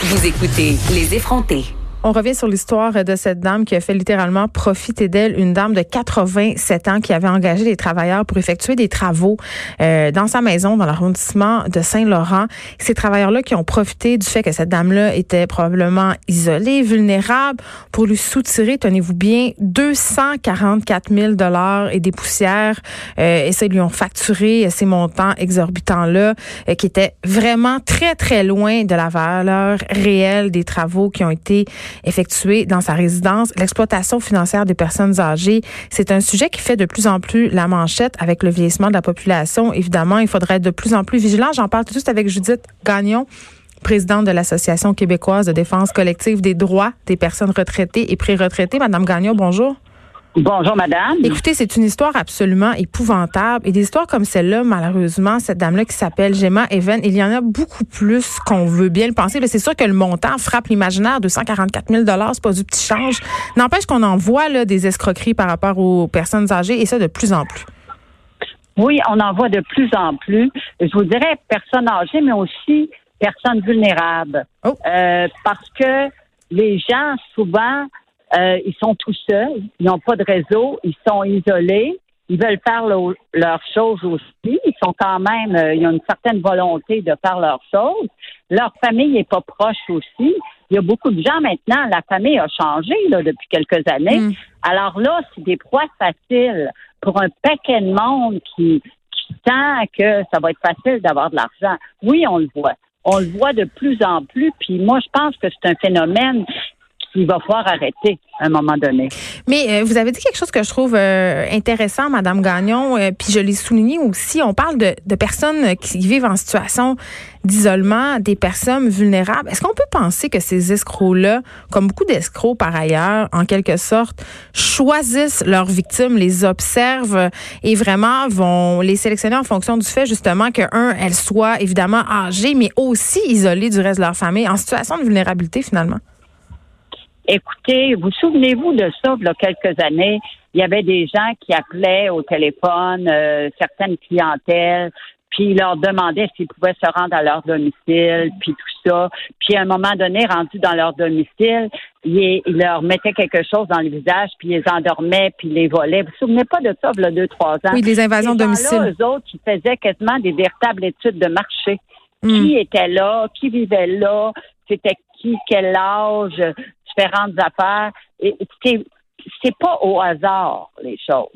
Vous écoutez Les effrontés. On revient sur l'histoire de cette dame qui a fait littéralement profiter d'elle, une dame de 87 ans qui avait engagé des travailleurs pour effectuer des travaux euh, dans sa maison dans l'arrondissement de Saint-Laurent. Ces travailleurs-là qui ont profité du fait que cette dame-là était probablement isolée, vulnérable, pour lui soutirer, tenez-vous bien, 244 000 dollars et des poussières. Euh, et ça, ils lui ont facturé ces montants exorbitants-là euh, qui étaient vraiment très, très loin de la valeur réelle des travaux qui ont été effectué dans sa résidence. L'exploitation financière des personnes âgées, c'est un sujet qui fait de plus en plus la manchette avec le vieillissement de la population. Évidemment, il faudrait être de plus en plus vigilant. J'en parle tout suite avec Judith Gagnon présidente de l'Association québécoise de défense collective des droits des personnes retraitées et pré-retraitées. Madame Gagnon, bonjour. Bonjour, madame. Écoutez, c'est une histoire absolument épouvantable. Et des histoires comme celle-là, malheureusement, cette dame-là qui s'appelle Gemma Even, il y en a beaucoup plus qu'on veut bien le penser. C'est sûr que le montant frappe l'imaginaire de 144 000 c'est pas du petit change. N'empêche qu'on en voit là, des escroqueries par rapport aux personnes âgées et ça de plus en plus. Oui, on en voit de plus en plus. Je vous dirais personnes âgées, mais aussi personnes vulnérables. Oh. Euh, parce que les gens, souvent, euh, ils sont tout seuls, ils n'ont pas de réseau, ils sont isolés, ils veulent faire leurs choses aussi. Ils sont quand même, euh, ils ont une certaine volonté de faire leurs choses. Leur famille n'est pas proche aussi. Il y a beaucoup de gens maintenant, la famille a changé là, depuis quelques années. Mm. Alors là, c'est des proies faciles pour un paquet de monde qui, qui sent que ça va être facile d'avoir de l'argent. Oui, on le voit. On le voit de plus en plus. Puis moi, je pense que c'est un phénomène il va falloir arrêter à un moment donné. Mais euh, vous avez dit quelque chose que je trouve euh, intéressant, Madame Gagnon, euh, puis je l'ai souligné aussi. On parle de, de, personnes qui vivent en situation d'isolement, des personnes vulnérables. Est-ce qu'on peut penser que ces escrocs-là, comme beaucoup d'escrocs par ailleurs, en quelque sorte, choisissent leurs victimes, les observent et vraiment vont les sélectionner en fonction du fait justement que un, elles soient évidemment âgées, mais aussi isolées du reste de leur famille, en situation de vulnérabilité finalement? Écoutez, vous souvenez-vous de ça, il y a quelques années, il y avait des gens qui appelaient au téléphone, euh, certaines clientèles, puis ils leur demandaient s'ils pouvaient se rendre à leur domicile, puis tout ça. Puis à un moment donné, rendu dans leur domicile, ils, leur mettaient quelque chose dans le visage, puis ils les endormaient, puis ils les volaient. Vous vous souvenez pas de ça, il y a deux, trois ans? Oui, des invasions de domicile. eux autres, ils faisaient quasiment des véritables études de marché. Hmm. Qui était là? Qui vivait là? C'était qui? Quel âge? Différentes affaires. Et c'est, pas au hasard, les choses.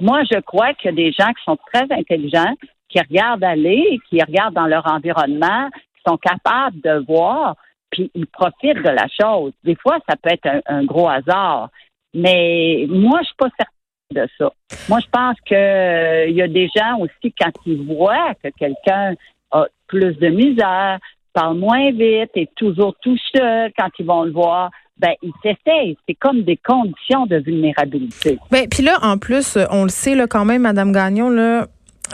Moi, je crois qu'il y a des gens qui sont très intelligents, qui regardent aller, qui regardent dans leur environnement, qui sont capables de voir, puis ils profitent de la chose. Des fois, ça peut être un, gros hasard. Mais moi, je suis pas certaine de ça. Moi, je pense que euh, il y a des gens aussi, quand ils voient que quelqu'un a plus de misère, parle moins vite, est toujours tout seul quand ils vont le voir, ben, ils s'essayent. C'est comme des conditions de vulnérabilité. Ben, puis là, en plus, on le sait là, quand même, Madame Gagnon, là,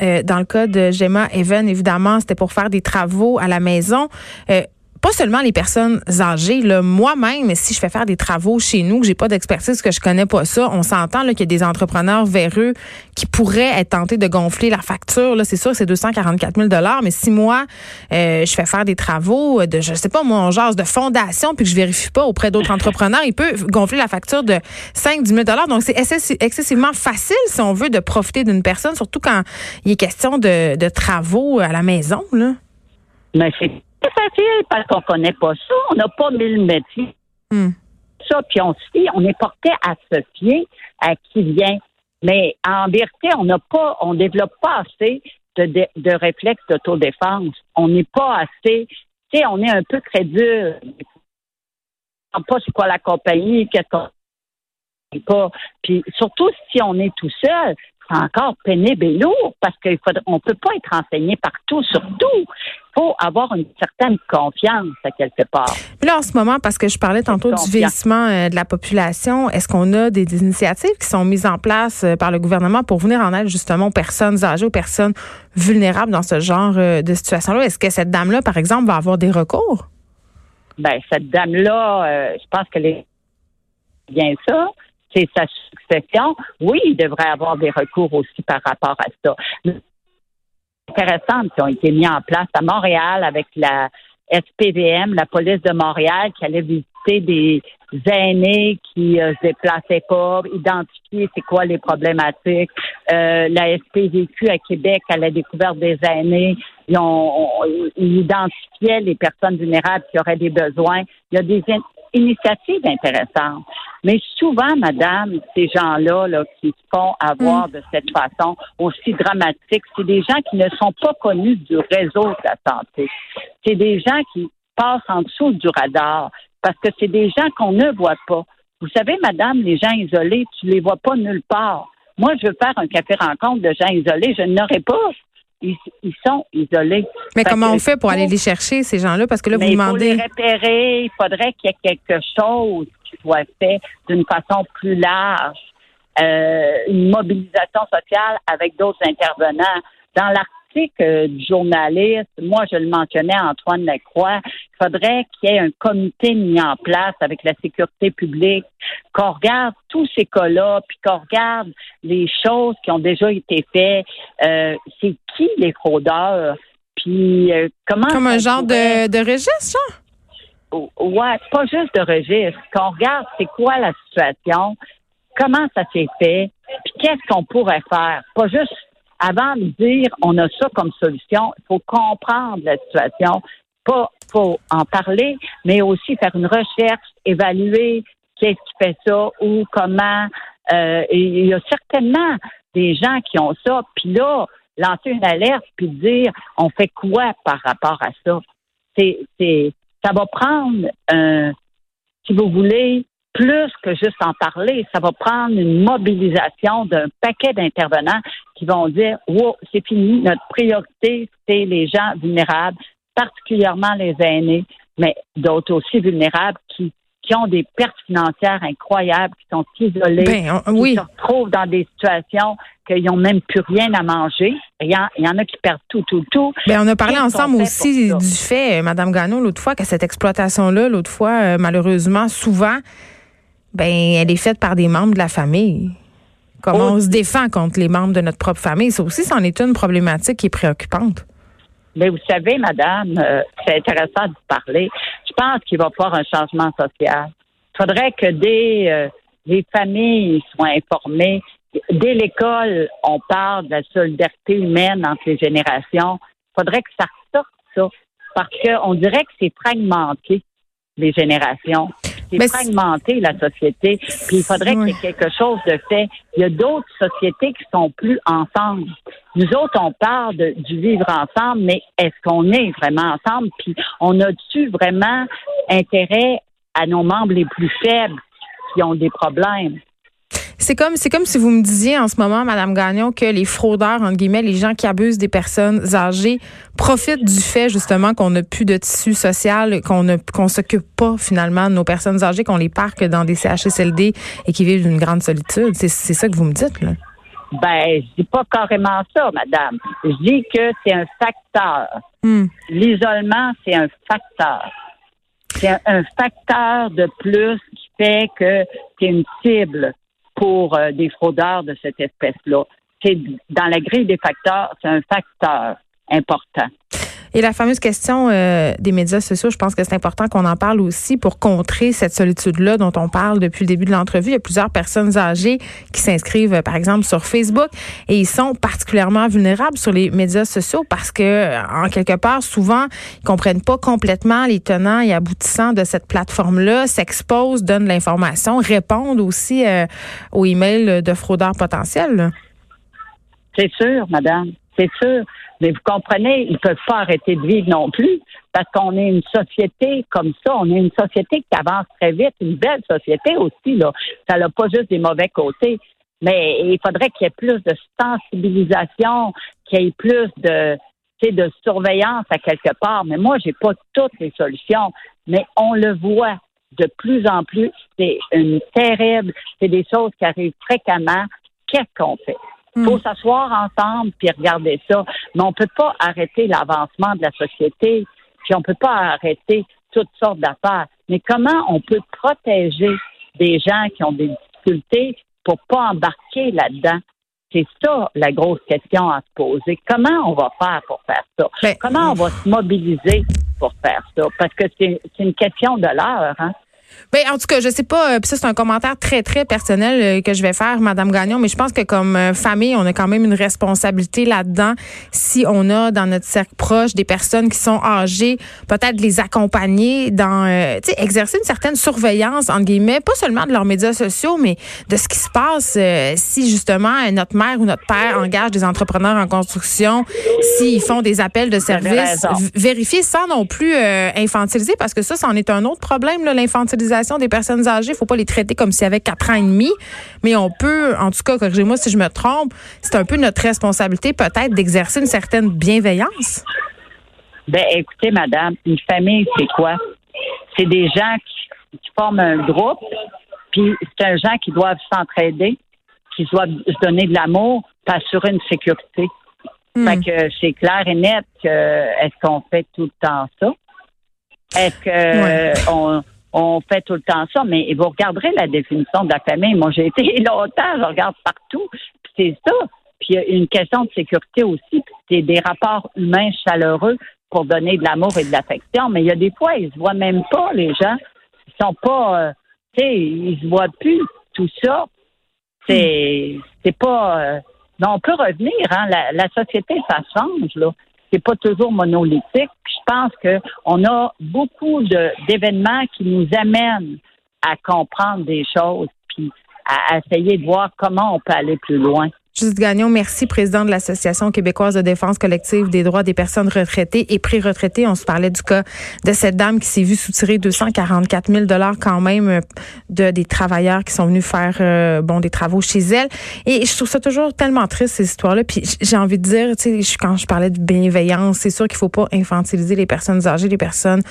euh, dans le cas de Gemma Even, évidemment, c'était pour faire des travaux à la maison. Euh, pas seulement les personnes âgées, là, moi-même, si je fais faire des travaux chez nous, que j'ai pas d'expertise, que je connais pas ça, on s'entend qu'il y a des entrepreneurs véreux qui pourraient être tentés de gonfler la facture. Là, c'est sûr, c'est 244 000 mais si moi, euh, je fais faire des travaux de, je sais pas, moi, genre de fondation, puis que je vérifie pas auprès d'autres entrepreneurs, il peut gonfler la facture de 5 10 000 Donc, c'est excessivement facile, si on veut, de profiter d'une personne, surtout quand il est question de, de travaux à la maison, là. Mais c'est c'est facile parce qu'on connaît pas ça. On n'a pas mille métiers. Hmm. Ça, puis on se on est porté à se fier à qui vient. Mais en vérité, on n'a pas, on développe pas assez de, de, de réflexes d'autodéfense. On n'est pas assez, tu sais, on est un peu crédule. On ne pas c'est quoi la compagnie, qu'est-ce qu'on pas. Puis surtout si on est tout seul, c'est encore pénible et lourd parce qu'on ne peut pas être enseigné partout, surtout. Il faut avoir une certaine confiance à quelque part. là, en ce moment, parce que je parlais tantôt du vieillissement euh, de la population, est-ce qu'on a des, initiatives qui sont mises en place euh, par le gouvernement pour venir en aide justement aux personnes âgées, aux personnes vulnérables dans ce genre euh, de situation-là? Est-ce que cette dame-là, par exemple, va avoir des recours? Ben, cette dame-là, je pense que les bien ça c'est sa succession, oui, il devrait avoir des recours aussi par rapport à ça. Intéressantes qui ont été mis en place à Montréal avec la SPVM, la police de Montréal, qui allait visiter des aînés qui euh, se déplaçaient pas, identifier c'est quoi les problématiques. Euh, la SPVQ à Québec, à la découverte des aînés, ils, ont, ils identifiaient les personnes vulnérables qui auraient des besoins. Il y a des initiatives intéressantes. Mais souvent, madame, ces gens-là là, qui se font avoir mm. de cette façon aussi dramatique, c'est des gens qui ne sont pas connus du réseau de la santé. C'est des gens qui passent en dessous du radar parce que c'est des gens qu'on ne voit pas. Vous savez, madame, les gens isolés, tu les vois pas nulle part. Moi, je veux faire un café rencontre de gens isolés, je n'aurais pas. Ils, sont isolés. Mais comment on fait pour aller les chercher, ces gens-là? Parce que là, vous demandez. Pour les repérer, il faudrait qu'il y ait quelque chose qui soit fait d'une façon plus large. Euh, une mobilisation sociale avec d'autres intervenants. Dans l'article que du journaliste, moi je le mentionnais, Antoine Lacroix, il faudrait qu'il y ait un comité mis en place avec la sécurité publique, qu'on regarde tous ces cas-là, puis qu'on regarde les choses qui ont déjà été faites. Euh, c'est qui les fraudeurs? Puis euh, comment... Comme un genre de, de registre, Ouais, pas juste de registre. Qu'on regarde c'est quoi la situation, comment ça s'est fait, puis qu'est-ce qu'on pourrait faire. Pas juste avant de dire on a ça comme solution, il faut comprendre la situation. Pas faut en parler, mais aussi faire une recherche, évaluer qu'est-ce qui fait ça ou comment. Euh, il y a certainement des gens qui ont ça, puis là, lancer une alerte puis dire on fait quoi par rapport à ça? C'est, c'est, ça va prendre un, si vous voulez, plus que juste en parler, ça va prendre une mobilisation d'un paquet d'intervenants qui vont dire Wow, c'est fini, notre priorité, c'est les gens vulnérables, particulièrement les aînés, mais d'autres aussi vulnérables qui qui ont des pertes financières incroyables, qui sont isolés, ben, qui se retrouvent dans des situations qu'ils n'ont même plus rien à manger. Il y, en, a qui perdent tout, tout, tout. Ben, on a parlé ensemble aussi du fait, Mme Gano, l'autre fois, que cette exploitation-là, l'autre fois, euh, malheureusement, souvent, ben elle est faite par des membres de la famille. Comment on se défend contre les membres de notre propre famille? Ça aussi, c'en est une problématique qui est préoccupante. Mais vous savez, madame, euh, c'est intéressant de vous parler. Je pense qu'il va y avoir un changement social. Il faudrait que dès euh, les familles soient informées. Dès l'école, on parle de la solidarité humaine entre les générations. Il faudrait que ça ressorte, ça. Parce qu'on dirait que c'est fragmenté, les générations c'est fragmenté, la société. Puis il faudrait qu'il y ait quelque chose de fait. Il y a d'autres sociétés qui sont plus ensemble. Nous autres, on parle du vivre ensemble, mais est-ce qu'on est vraiment ensemble? Puis on a-tu vraiment intérêt à nos membres les plus faibles qui ont des problèmes? C'est comme, c'est comme si vous me disiez en ce moment, Madame Gagnon, que les fraudeurs, entre guillemets, les gens qui abusent des personnes âgées, profitent du fait justement qu'on n'a plus de tissu social, qu'on ne qu'on s'occupe pas finalement de nos personnes âgées, qu'on les parque dans des CHSLD et qui vivent d'une grande solitude. C'est, ça que vous me dites, là. Ben, je dis pas carrément ça, madame. Je dis que c'est un facteur. Hmm. L'isolement, c'est un facteur. C'est un, un, facteur de plus qui fait que c'est une cible pour euh, des fraudeurs de cette espèce-là. C'est dans la grille des facteurs, c'est un facteur important. Et la fameuse question euh, des médias sociaux, je pense que c'est important qu'on en parle aussi pour contrer cette solitude-là dont on parle depuis le début de l'entrevue. Il y a plusieurs personnes âgées qui s'inscrivent, euh, par exemple, sur Facebook et ils sont particulièrement vulnérables sur les médias sociaux parce que, en quelque part, souvent, ils comprennent pas complètement les tenants et aboutissants de cette plateforme-là, s'exposent, donnent l'information, répondent aussi euh, aux emails de fraudeurs potentiels. C'est sûr, madame. C'est sûr. Mais vous comprenez, ils ne peuvent pas arrêter de vivre non plus parce qu'on est une société comme ça. On est une société qui avance très vite, une belle société aussi. Là. Ça n'a pas juste des mauvais côtés. Mais il faudrait qu'il y ait plus de sensibilisation, qu'il y ait plus de, de surveillance à quelque part. Mais moi, j'ai pas toutes les solutions. Mais on le voit de plus en plus. C'est une terrible, c'est des choses qui arrivent fréquemment. Qu'est-ce qu'on fait? Il faut hmm. s'asseoir ensemble puis regarder ça. Mais on ne peut pas arrêter l'avancement de la société, puis on ne peut pas arrêter toutes sortes d'affaires. Mais comment on peut protéger des gens qui ont des difficultés pour pas embarquer là-dedans? C'est ça la grosse question à se poser. Comment on va faire pour faire ça? Ben, comment on va se mobiliser? pour faire ça, parce que c'est une question de l'heure. Hein? Ben, en tout cas, je sais pas, euh, ça c'est un commentaire très très personnel euh, que je vais faire madame Gagnon, mais je pense que comme euh, famille, on a quand même une responsabilité là-dedans. Si on a dans notre cercle proche des personnes qui sont âgées, peut-être les accompagner dans tu sais exercer une certaine surveillance entre guillemets, pas seulement de leurs médias sociaux, mais de ce qui se passe si justement notre mère ou notre père engage des entrepreneurs en construction, s'ils font des appels de service, vérifier sans non plus infantiliser parce que ça c'en est un autre problème l'infantilisation des personnes âgées. Il faut pas les traiter comme s'il y avait quatre ans et demi, mais on peut, en tout cas, corrigez-moi si je me trompe, c'est un peu notre responsabilité peut-être d'exercer une certaine bienveillance. Ben, écoutez, madame, une famille, c'est quoi? C'est des gens qui, forment un groupe, puis c'est un gens qui doivent s'entraider, qui doivent se donner de l'amour, pour assurer une sécurité. Hmm. Fait que c'est clair et net que est-ce qu'on fait tout le temps ça? Est-ce que on on fait tout le temps ça, mais vous regarderez la définition de la famille. Moi, j'ai été longtemps, je regarde partout, puis c'est ça. Puis il y a une question de sécurité aussi, puis c'est des rapports humains chaleureux pour donner de l'amour et de l'affection. Mais il y a des fois, ils se voient même pas, les gens. Ils sont pas, euh, tu sais, ils se voient plus. Tout ça, c'est, c'est pas. Euh, non, on peut revenir. Hein, la, la société, ça change là c'est pas toujours monolithique. je pense qu'on a beaucoup d'événements qui nous amènent à comprendre des choses, puis à essayer de voir comment on peut aller plus loin. Judith Gagnon, merci, président de l'Association québécoise de défense collective des droits des personnes retraitées et pré-retraitées. On se parlait du cas de cette dame qui s'est vue soutirer 244 000 dollars quand même euh, de des travailleurs qui sont venus faire euh, bon des travaux chez elle. Et je trouve ça toujours tellement triste ces histoires-là. Puis j'ai envie de dire, tu sais, quand je parlais de bienveillance, c'est sûr qu'il faut pas infantiliser les personnes âgées, les personnes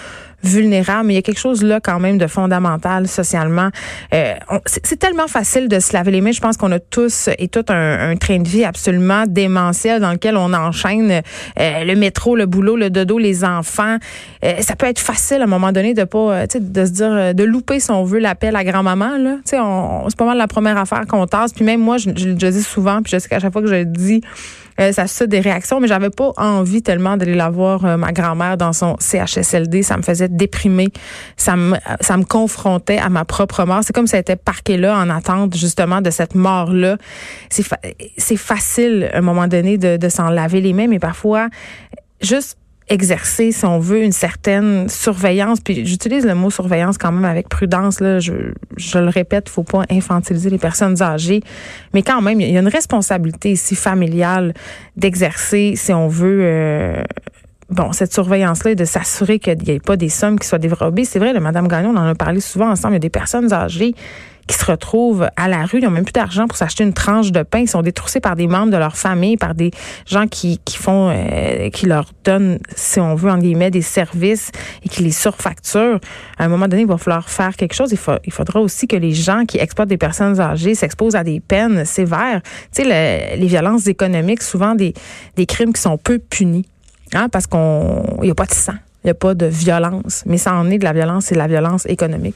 vulnérables, mais il y a quelque chose là quand même de fondamental socialement. Euh, c'est tellement facile de se laver les mains. Je pense qu'on a tous et tout un, train de vie absolument démentiel dans lequel on enchaîne euh, le métro, le boulot, le dodo, les enfants. Euh, ça peut être facile à un moment donné de pas, de se dire, de louper si on veut l'appel à grand-maman. Là, c'est pas mal la première affaire qu'on tasse. Puis même moi, je, je dis souvent, puis je sais qu'à chaque fois que je le dis, euh, ça suscite des réactions, mais j'avais pas envie tellement d'aller la voir, euh, ma grand-mère, dans son CHSLD. Ça me faisait déprimer. Ça me, ça me confrontait à ma propre mort. C'est comme si elle était parquée là en attente, justement, de cette mort-là. C'est, c'est facile, à un moment donné, de, de s'en laver les mains, mais parfois, juste exercer, si on veut, une certaine surveillance. Puis j'utilise le mot surveillance quand même avec prudence. Là. Je, je le répète, faut pas infantiliser les personnes âgées. Mais quand même, il y a une responsabilité ici familiale d'exercer, si on veut, euh, bon, cette surveillance-là et de s'assurer qu'il n'y ait pas des sommes qui soient dérobées. C'est vrai, le Madame Gagnon, on en a parlé souvent ensemble. Il y a des personnes âgées qui se retrouvent à la rue, ils n'ont même plus d'argent pour s'acheter une tranche de pain, ils sont détroussés par des membres de leur famille, par des gens qui, qui font, euh, qui leur donnent, si on veut, en guillemets, des services et qui les surfacturent. À un moment donné, il va falloir faire quelque chose. Il, il faudra aussi que les gens qui exploitent des personnes âgées s'exposent à des peines sévères. Tu sais, les violences économiques, souvent des, des crimes qui sont peu punis. Hein, parce qu'on n'y a pas de sang, il n'y a pas de violence, mais ça en est de la violence, c'est la violence économique.